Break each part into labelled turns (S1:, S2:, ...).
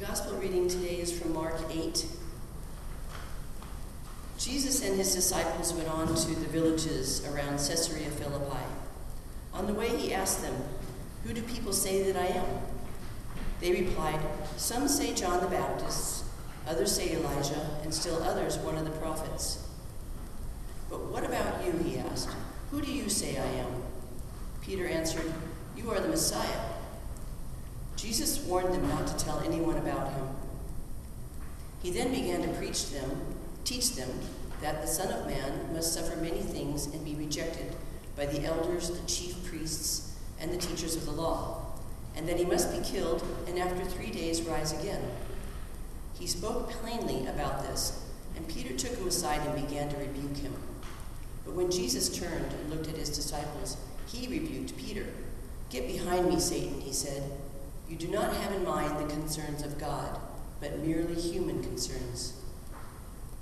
S1: The gospel reading today is from Mark 8. Jesus and his disciples went on to the villages around Caesarea Philippi. On the way, he asked them, Who do people say that I am? They replied, Some say John the Baptist, others say Elijah, and still others one of the prophets. But what about you? He asked. Who do you say I am? Peter answered, You are the Messiah. Jesus warned them not to tell anyone about him. He then began to preach them, teach them that the Son of Man must suffer many things and be rejected by the elders, the chief priests, and the teachers of the law, and that he must be killed and after three days rise again. He spoke plainly about this, and Peter took him aside and began to rebuke him. But when Jesus turned and looked at his disciples, he rebuked Peter. Get behind me, Satan, he said. You do not have in mind the concerns of God, but merely human concerns.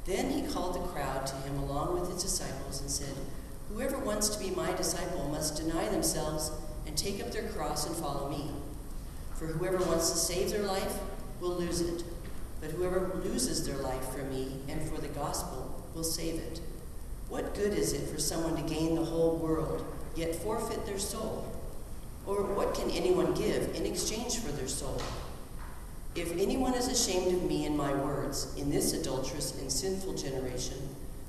S1: Then he called the crowd to him along with his disciples and said, Whoever wants to be my disciple must deny themselves and take up their cross and follow me. For whoever wants to save their life will lose it, but whoever loses their life for me and for the gospel will save it. What good is it for someone to gain the whole world, yet forfeit their soul? Or what can anyone give in exchange for their soul? If anyone is ashamed of me and my words in this adulterous and sinful generation,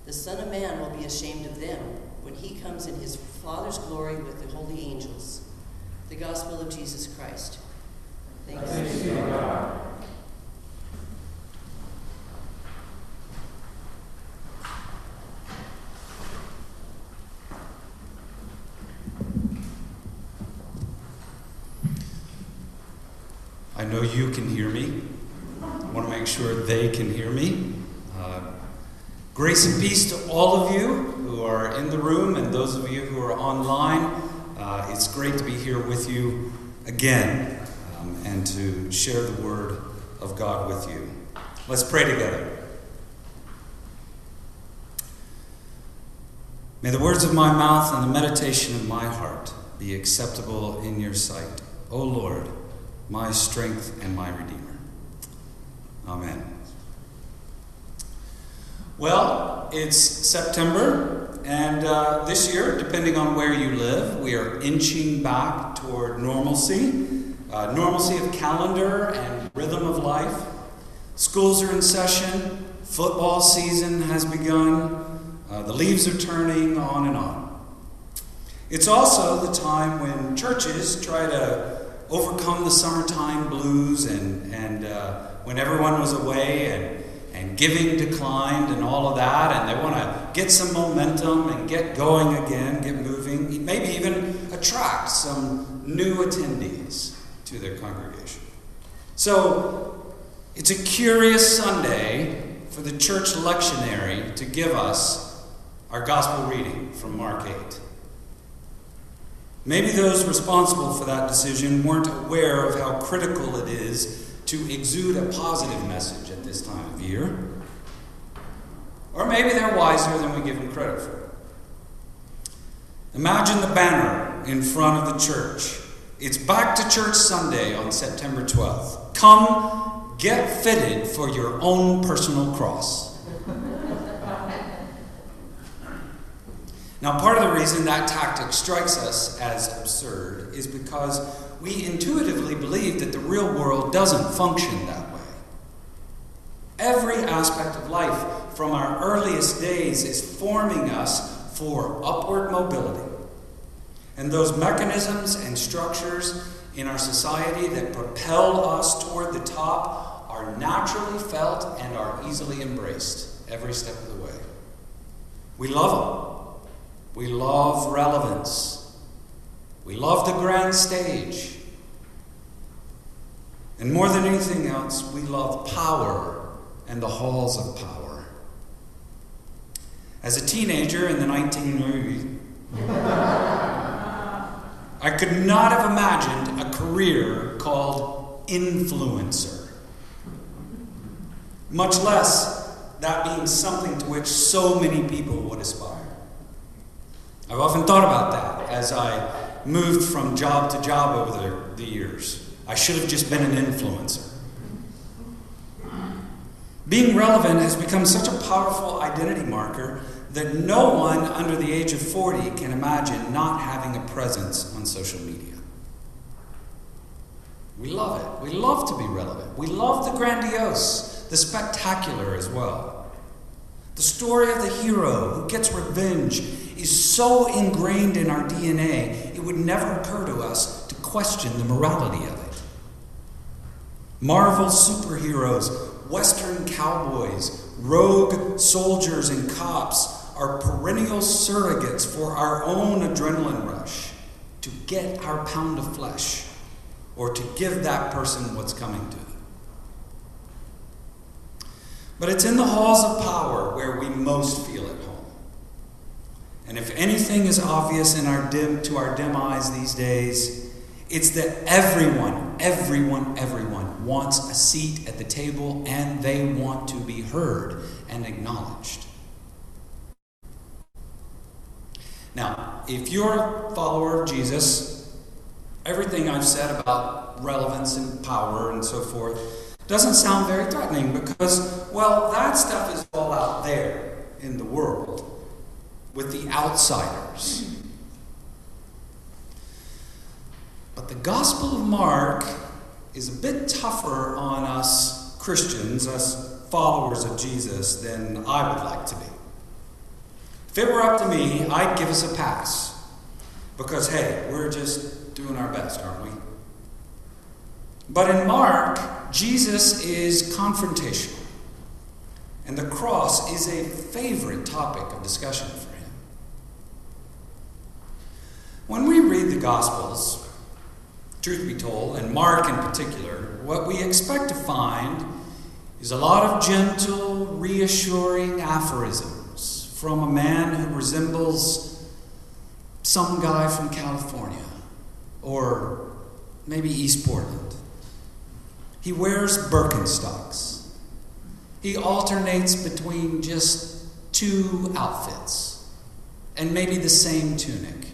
S1: the Son of Man will be ashamed of them when he comes in his Father's glory with the holy angels. The Gospel of Jesus Christ. Thanks,
S2: Thanks be to God.
S3: I know you can hear me. I want to make sure they can hear me. Uh, grace and peace to all of you who are in the room and those of you who are online. Uh, it's great to be here with you again um, and to share the word of God with you. Let's pray together. May the words of my mouth and the meditation of my heart be acceptable in your sight, O Lord my strength and my Redeemer. Amen. Well, it's September, and uh, this year, depending on where you live, we are inching back toward normalcy uh, normalcy of calendar and rhythm of life. Schools are in session, football season has begun, uh, the leaves are turning, on and on. It's also the time when churches try to overcome the summertime blues and, and uh, when everyone was away and, and giving declined and all of that, and they want to get some momentum and get going again, get moving, maybe even attract some new attendees to their congregation. So it's a curious Sunday for the church lectionary to give us our gospel reading from Mark 8. Maybe those responsible for that decision weren't aware of how critical it is to exude a positive message at this time of year. Or maybe they're wiser than we give them credit for. Imagine the banner in front of the church. It's Back to Church Sunday on September 12th. Come get fitted for your own personal cross. Now, part of the reason that tactic strikes us as absurd is because we intuitively believe that the real world doesn't function that way. Every aspect of life from our earliest days is forming us for upward mobility. And those mechanisms and structures in our society that propel us toward the top are naturally felt and are easily embraced every step of the way. We love them. We love relevance. We love the grand stage. And more than anything else, we love power and the halls of power. As a teenager in the 1980s, I could not have imagined a career called influencer, much less that being something to which so many people would aspire. I've often thought about that as I moved from job to job over the, the years. I should have just been an influencer. Being relevant has become such a powerful identity marker that no one under the age of 40 can imagine not having a presence on social media. We love it. We love to be relevant. We love the grandiose, the spectacular as well. The story of the hero who gets revenge is so ingrained in our DNA, it would never occur to us to question the morality of it. Marvel superheroes, Western cowboys, rogue soldiers, and cops are perennial surrogates for our own adrenaline rush to get our pound of flesh or to give that person what's coming to them. But it's in the halls of power where we most feel at home. And if anything is obvious in our dim, to our dim eyes these days, it's that everyone, everyone, everyone wants a seat at the table and they want to be heard and acknowledged. Now, if you're a follower of Jesus, everything I've said about relevance and power and so forth doesn't sound very threatening because, well, that stuff is all out there in the world with the outsiders. But the Gospel of Mark is a bit tougher on us Christians, us followers of Jesus, than I would like to be. If it were up to me, I'd give us a pass. Because, hey, we're just doing our best, aren't we? But in Mark, Jesus is confrontational. And the cross is a favorite topic of discussion for him. When we the Gospels, truth be told, and Mark in particular, what we expect to find is a lot of gentle, reassuring aphorisms from a man who resembles some guy from California or maybe East Portland. He wears Birkenstocks. He alternates between just two outfits and maybe the same tunic.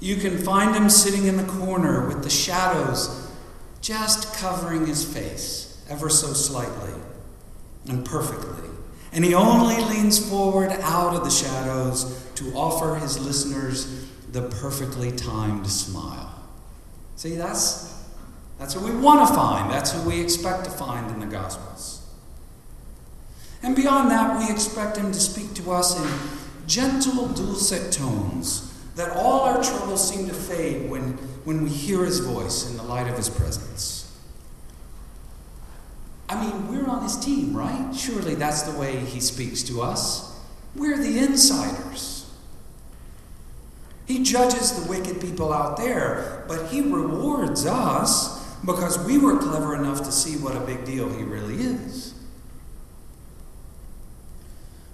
S3: You can find him sitting in the corner with the shadows just covering his face ever so slightly and perfectly. And he only leans forward out of the shadows to offer his listeners the perfectly timed smile. See, that's, that's what we want to find. That's who we expect to find in the Gospels. And beyond that, we expect him to speak to us in gentle, dulcet tones that all our troubles seem to fade when, when we hear his voice in the light of his presence. I mean, we're on his team, right? Surely that's the way he speaks to us. We're the insiders. He judges the wicked people out there, but he rewards us because we were clever enough to see what a big deal he really is.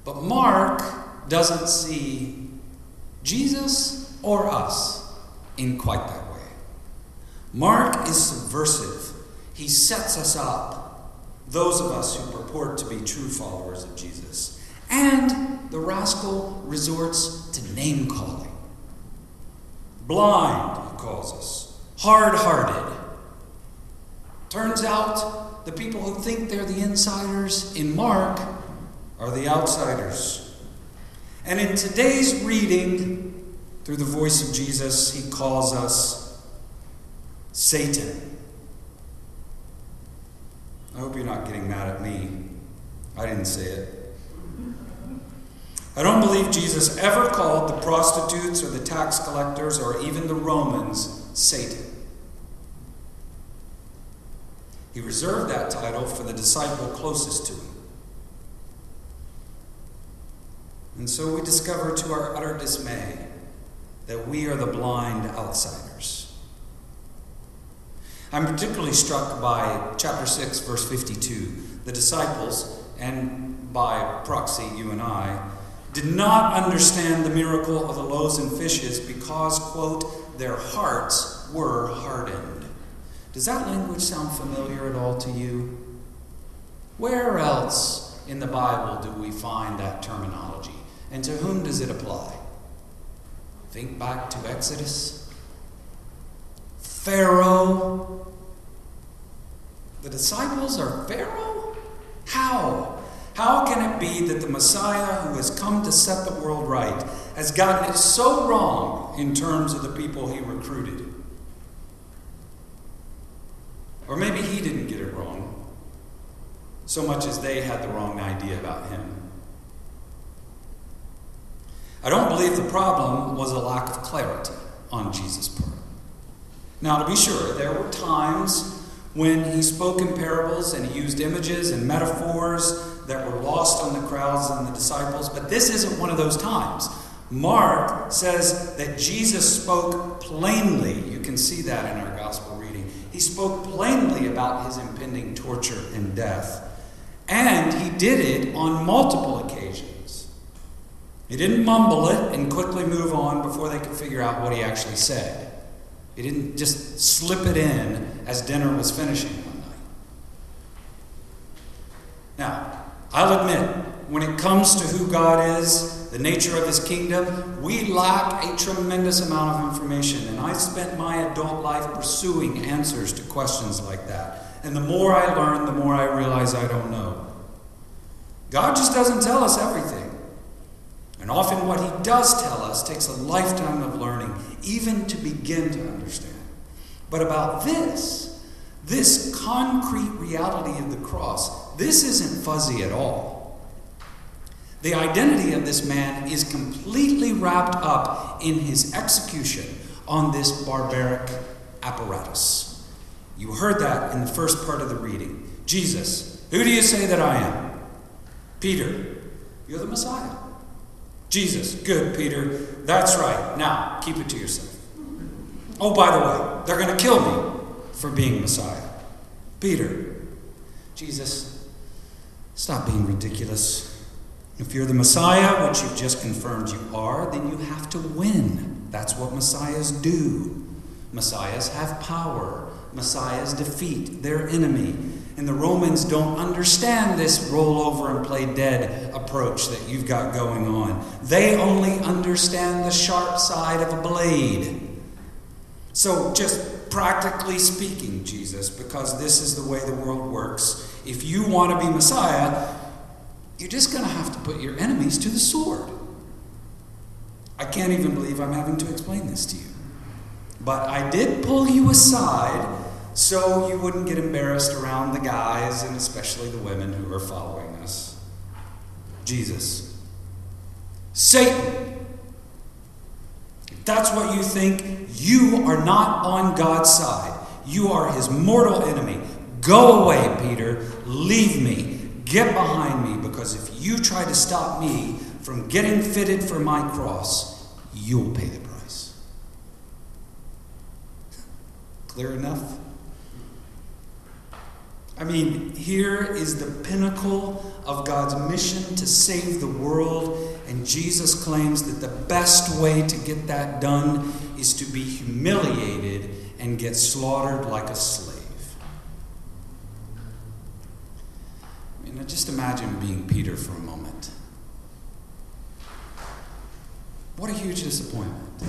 S3: But Mark doesn't see Jesus or us in quite that way. Mark is subversive, he sets us up those of us who purport to be true followers of Jesus. And the rascal resorts to name calling. Blind, he calls us, hard hearted. Turns out the people who think they're the insiders in Mark are the outsiders. And in today's reading, through the voice of Jesus, he calls us Satan. I hope you're not getting mad at me. I didn't say it. I don't believe Jesus ever called the prostitutes or the tax collectors or even the Romans Satan. He reserved that title for the disciple closest to him. And so we discover to our utter dismay that we are the blind outsiders. I'm particularly struck by chapter 6, verse 52. The disciples, and by proxy, you and I, did not understand the miracle of the loaves and fishes because, quote, their hearts were hardened. Does that language sound familiar at all to you? Where else in the Bible do we find that terminology? And to whom does it apply? Think back to Exodus. Pharaoh. The disciples are Pharaoh? How? How can it be that the Messiah who has come to set the world right has gotten it so wrong in terms of the people he recruited? Or maybe he didn't get it wrong, so much as they had the wrong idea about him. I don't believe the problem was a lack of clarity on Jesus' part. Now, to be sure, there were times when he spoke in parables and he used images and metaphors that were lost on the crowds and the disciples, but this isn't one of those times. Mark says that Jesus spoke plainly. You can see that in our gospel reading. He spoke plainly about his impending torture and death, and he did it on multiple occasions. He didn't mumble it and quickly move on before they could figure out what he actually said. He didn't just slip it in as dinner was finishing one night. Now, I'll admit, when it comes to who God is, the nature of his kingdom, we lack a tremendous amount of information. And I spent my adult life pursuing answers to questions like that. And the more I learn, the more I realize I don't know. God just doesn't tell us everything. And often what he does tell us takes a lifetime of learning, even to begin to understand. But about this, this concrete reality of the cross, this isn't fuzzy at all. The identity of this man is completely wrapped up in his execution on this barbaric apparatus. You heard that in the first part of the reading. Jesus, who do you say that I am? Peter, you're the Messiah. Jesus, good, Peter. That's right. Now, keep it to yourself. Oh, by the way, they're going to kill me for being Messiah. Peter, Jesus, stop being ridiculous. If you're the Messiah, which you've just confirmed you are, then you have to win. That's what Messiahs do. Messiahs have power. Messiahs defeat their enemy. And the Romans don't understand this roll over and play dead approach that you've got going on. They only understand the sharp side of a blade. So, just practically speaking, Jesus, because this is the way the world works, if you want to be Messiah, you're just going to have to put your enemies to the sword. I can't even believe I'm having to explain this to you. But I did pull you aside so you wouldn't get embarrassed around the guys and especially the women who are following us. Jesus. Satan. If that's what you think, you are not on God's side. You are his mortal enemy. Go away, Peter. Leave me. Get behind me, because if you try to stop me from getting fitted for my cross, you'll pay the price. Clear enough? I mean, here is the pinnacle of God's mission to save the world, and Jesus claims that the best way to get that done is to be humiliated and get slaughtered like a slave. I mean, just imagine being Peter for a moment. What a huge disappointment.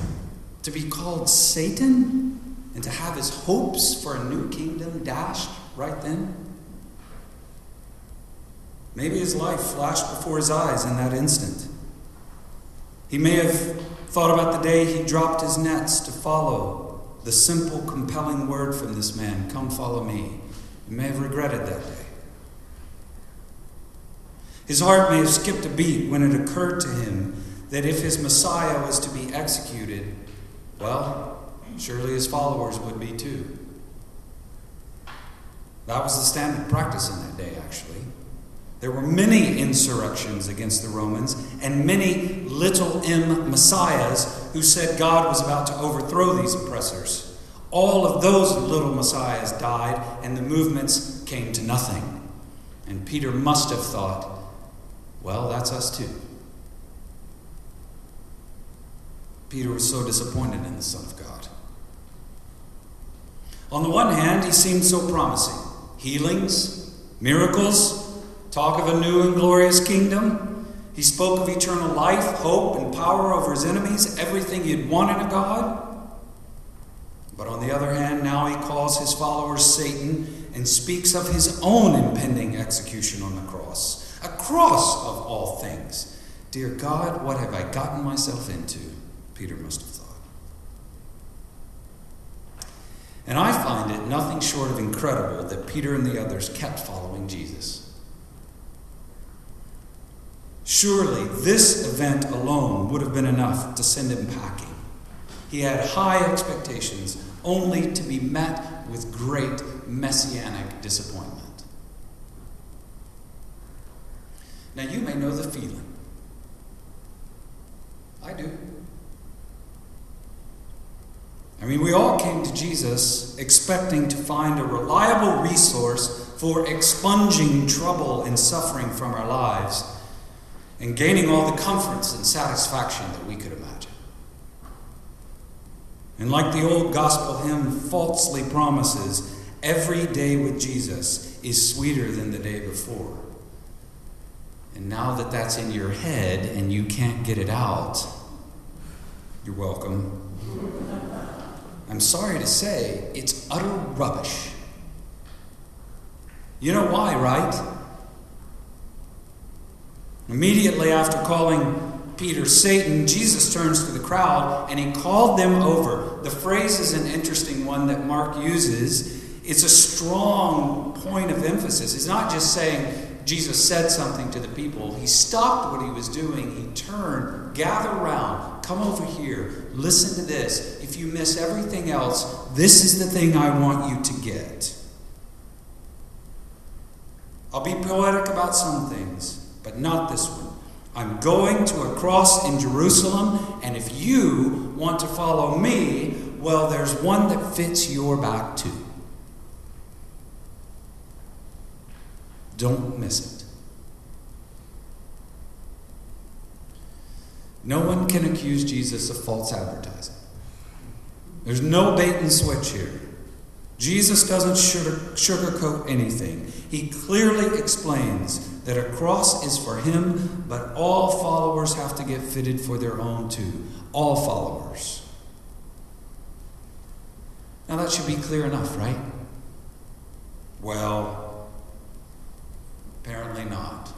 S3: To be called Satan and to have his hopes for a new kingdom dashed right then? Maybe his life flashed before his eyes in that instant. He may have thought about the day he dropped his nets to follow the simple, compelling word from this man Come follow me. He may have regretted that day. His heart may have skipped a beat when it occurred to him that if his Messiah was to be executed, well, surely his followers would be too. That was the standard practice in that day, actually. There were many insurrections against the Romans and many little m messiahs who said God was about to overthrow these oppressors. All of those little messiahs died and the movements came to nothing. And Peter must have thought, well, that's us too. Peter was so disappointed in the Son of God. On the one hand, he seemed so promising healings, miracles, talk of a new and glorious kingdom. He spoke of eternal life, hope, and power over his enemies, everything he'd want in a God. But on the other hand, now he calls his followers Satan and speaks of his own impending execution on the cross. A cross of all things. Dear God, what have I gotten myself into? Peter must have thought. And I find it nothing short of incredible that Peter and the others kept following Jesus. Surely this event alone would have been enough to send him packing. He had high expectations, only to be met with great messianic disappointment. Now, you may know the feeling. I do. I mean, we all came to Jesus expecting to find a reliable resource for expunging trouble and suffering from our lives and gaining all the comforts and satisfaction that we could imagine. And like the old gospel hymn falsely promises, every day with Jesus is sweeter than the day before. And now that that's in your head and you can't get it out, you're welcome. I'm sorry to say, it's utter rubbish. You know why, right? Immediately after calling Peter Satan, Jesus turns to the crowd and he called them over. The phrase is an interesting one that Mark uses. It's a strong point of emphasis. It's not just saying Jesus said something to the people. He stopped what he was doing. He turned, gather around, come over here, listen to this. If you miss everything else, this is the thing I want you to get. I'll be poetic about some things but not this one. I'm going to a cross in Jerusalem, and if you want to follow me, well, there's one that fits your back too. Don't miss it. No one can accuse Jesus of false advertising. There's no bait and switch here. Jesus doesn't sugar, sugarcoat anything. He clearly explains that a cross is for him, but all followers have to get fitted for their own too. All followers. Now that should be clear enough, right? Well, apparently not.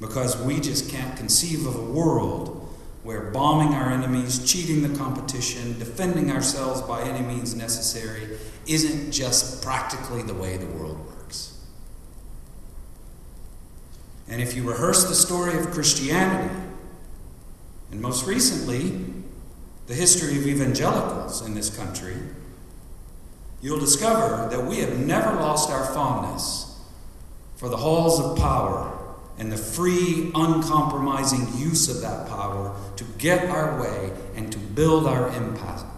S3: Because we just can't conceive of a world where bombing our enemies, cheating the competition, defending ourselves by any means necessary isn't just practically the way the world works. And if you rehearse the story of Christianity, and most recently, the history of evangelicals in this country, you'll discover that we have never lost our fondness for the halls of power and the free, uncompromising use of that power to get our way and to build our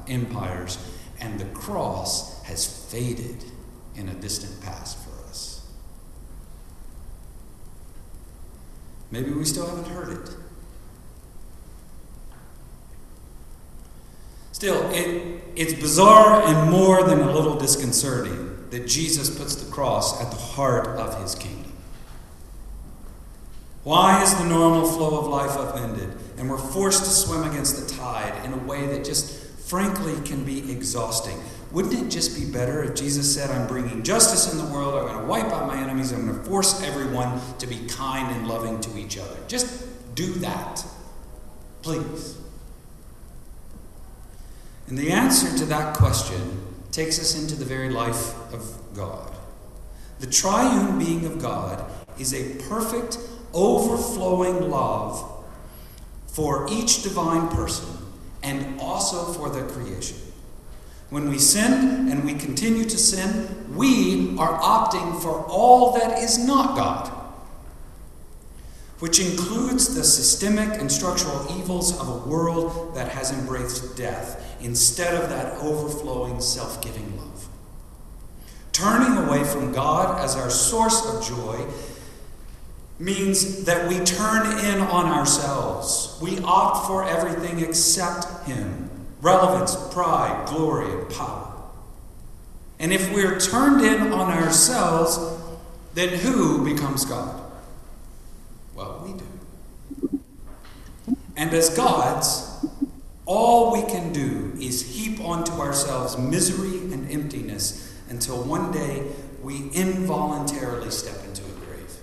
S3: empires. And the cross has faded in a distant past for us. Maybe we still haven't heard it. Still, it, it's bizarre and more than a little disconcerting that Jesus puts the cross at the heart of his kingdom. Why is the normal flow of life upended and we're forced to swim against the tide in a way that just frankly can be exhausting? Wouldn't it just be better if Jesus said, I'm bringing justice in the world, I'm going to wipe out my enemies, I'm going to force everyone to be kind and loving to each other? Just do that. Please. And the answer to that question takes us into the very life of God. The triune being of God is a perfect, overflowing love for each divine person and also for the creation. When we sin and we continue to sin, we are opting for all that is not God, which includes the systemic and structural evils of a world that has embraced death instead of that overflowing, self giving love. Turning away from God as our source of joy means that we turn in on ourselves. We opt for everything except Him relevance, pride, glory, and power. And if we're turned in on ourselves, then who becomes God? Well, we do. And as gods, all we can do is heap onto ourselves misery and emptiness until one day we involuntarily step into a grave.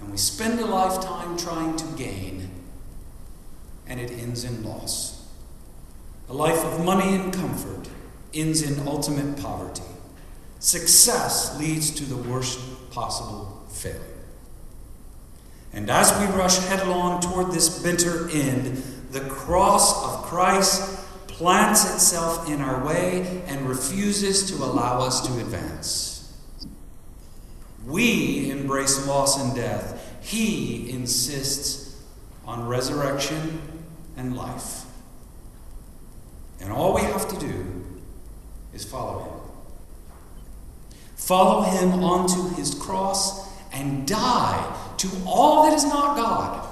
S3: And we spend a lifetime trying to gain, and it ends in loss. A life of money and comfort ends in ultimate poverty. Success leads to the worst possible failure. And as we rush headlong toward this bitter end, the cross of Christ plants itself in our way and refuses to allow us to advance. We embrace loss and death. He insists on resurrection and life. And all we have to do is follow him. Follow him onto his cross and die to all that is not God.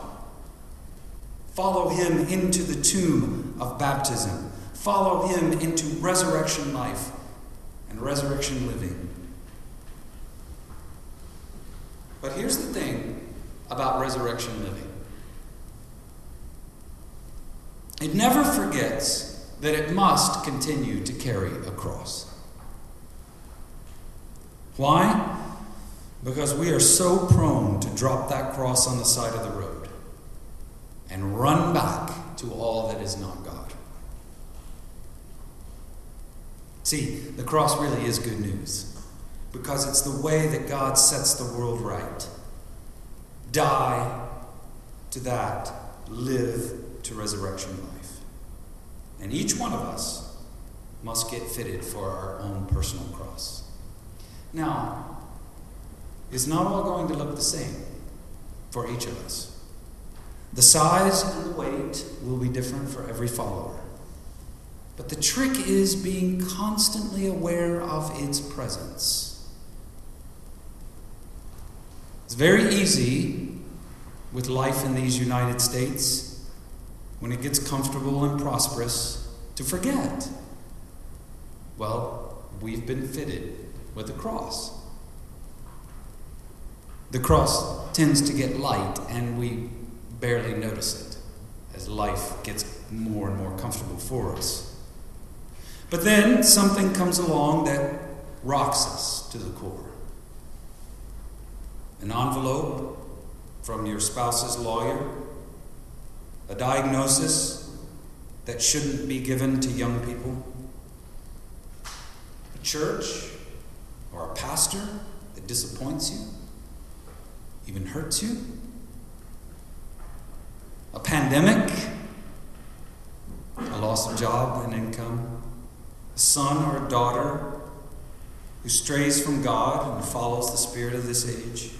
S3: Follow him into the tomb of baptism. Follow him into resurrection life and resurrection living. But here's the thing about resurrection living it never forgets that it must continue to carry a cross. Why? Because we are so prone to drop that cross on the side of the road and run back to all that is not God. See, the cross really is good news because it's the way that God sets the world right. Die to that, live to resurrection life. And each one of us must get fitted for our own personal cross. Now, it's not all going to look the same for each of us. The size and the weight will be different for every follower. But the trick is being constantly aware of its presence. It's very easy with life in these United States when it gets comfortable and prosperous to forget. Well, we've been fitted with a cross. The cross tends to get light, and we barely notice it as life gets more and more comfortable for us. But then something comes along that rocks us to the core. An envelope from your spouse's lawyer, a diagnosis that shouldn't be given to young people, a church or a pastor that disappoints you, even hurts you, a pandemic, a loss of job and income, a son or a daughter who strays from God and follows the spirit of this age.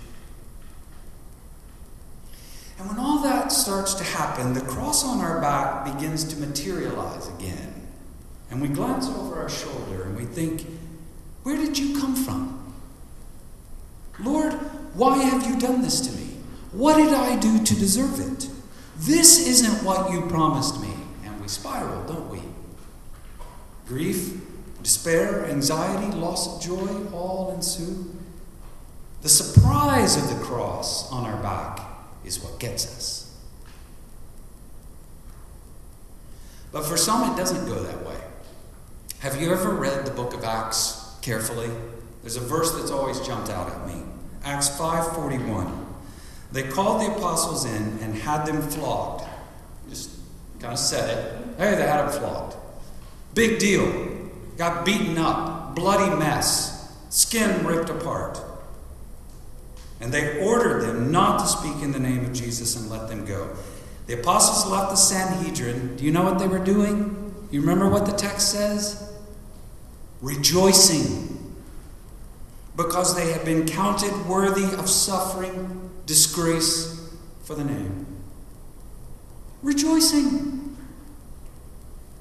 S3: And when all that starts to happen, the cross on our back begins to materialize again. And we glance over our shoulder and we think, where did you come from? Lord, why have you done this to me? What did I do to deserve it? This isn't what you promised me. And we spiral, don't we? Grief, despair, anxiety, loss of joy all ensue. The surprise of the cross on our back is what gets us. But for some, it doesn't go that way. Have you ever read the book of Acts carefully. There's a verse that's always jumped out at me. Acts 5:41. They called the apostles in and had them flogged. Just kind of said it. Hey, they had them flogged. Big deal. Got beaten up, bloody mess, skin ripped apart. And they ordered them not to speak in the name of Jesus and let them go. The apostles left the Sanhedrin. Do you know what they were doing? You remember what the text says? rejoicing because they had been counted worthy of suffering disgrace for the name. Rejoicing.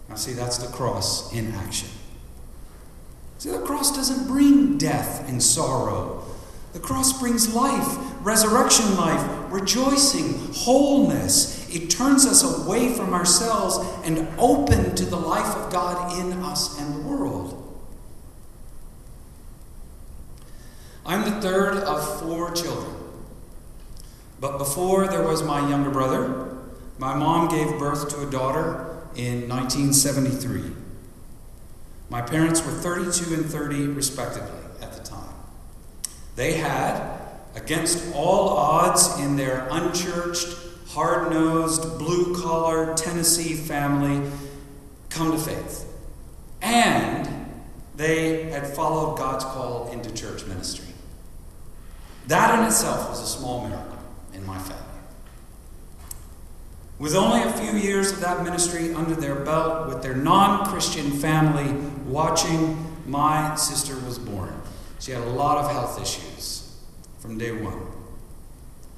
S3: Now, see, that's the cross in action. See, the cross doesn't bring death and sorrow. The cross brings life, resurrection life, rejoicing, wholeness. It turns us away from ourselves and open to the life of God in us and the world. I'm the third of four children. But before there was my younger brother, my mom gave birth to a daughter in 1973. My parents were 32 and 30, respectively. They had, against all odds, in their unchurched, hard nosed, blue collar Tennessee family, come to faith. And they had followed God's call into church ministry. That in itself was a small miracle in my family. With only a few years of that ministry under their belt, with their non Christian family watching, my sister was born. She had a lot of health issues from day one.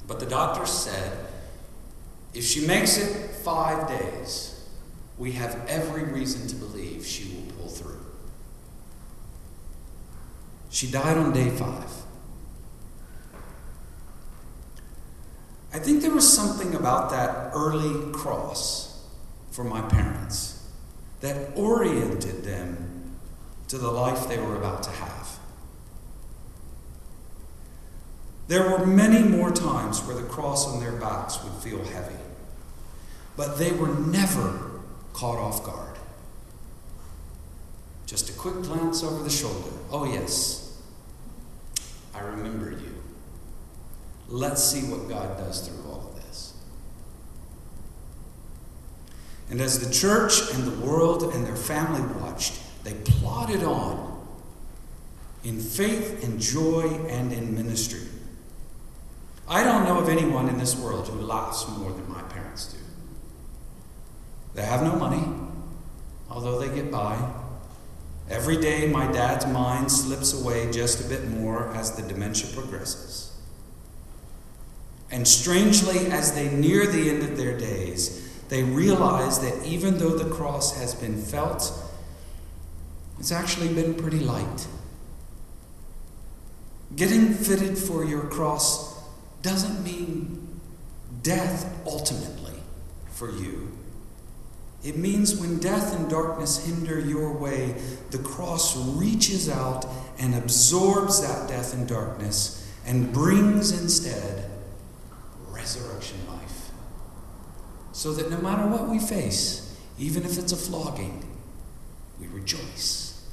S3: But the doctor said if she makes it five days, we have every reason to believe she will pull through. She died on day five. I think there was something about that early cross for my parents that oriented them to the life they were about to have. There were many more times where the cross on their backs would feel heavy, but they were never caught off guard. Just a quick glance over the shoulder. Oh, yes, I remember you. Let's see what God does through all of this. And as the church and the world and their family watched, they plodded on in faith and joy and in ministry. I don't know of anyone in this world who laughs more than my parents do. They have no money, although they get by. Every day, my dad's mind slips away just a bit more as the dementia progresses. And strangely, as they near the end of their days, they realize that even though the cross has been felt, it's actually been pretty light. Getting fitted for your cross doesn't mean death ultimately for you. It means when death and darkness hinder your way, the cross reaches out and absorbs that death and darkness and brings instead resurrection life. So that no matter what we face, even if it's a flogging, we rejoice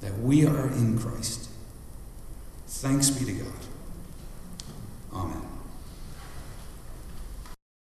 S3: that we are in Christ. Thanks be to God. Amen.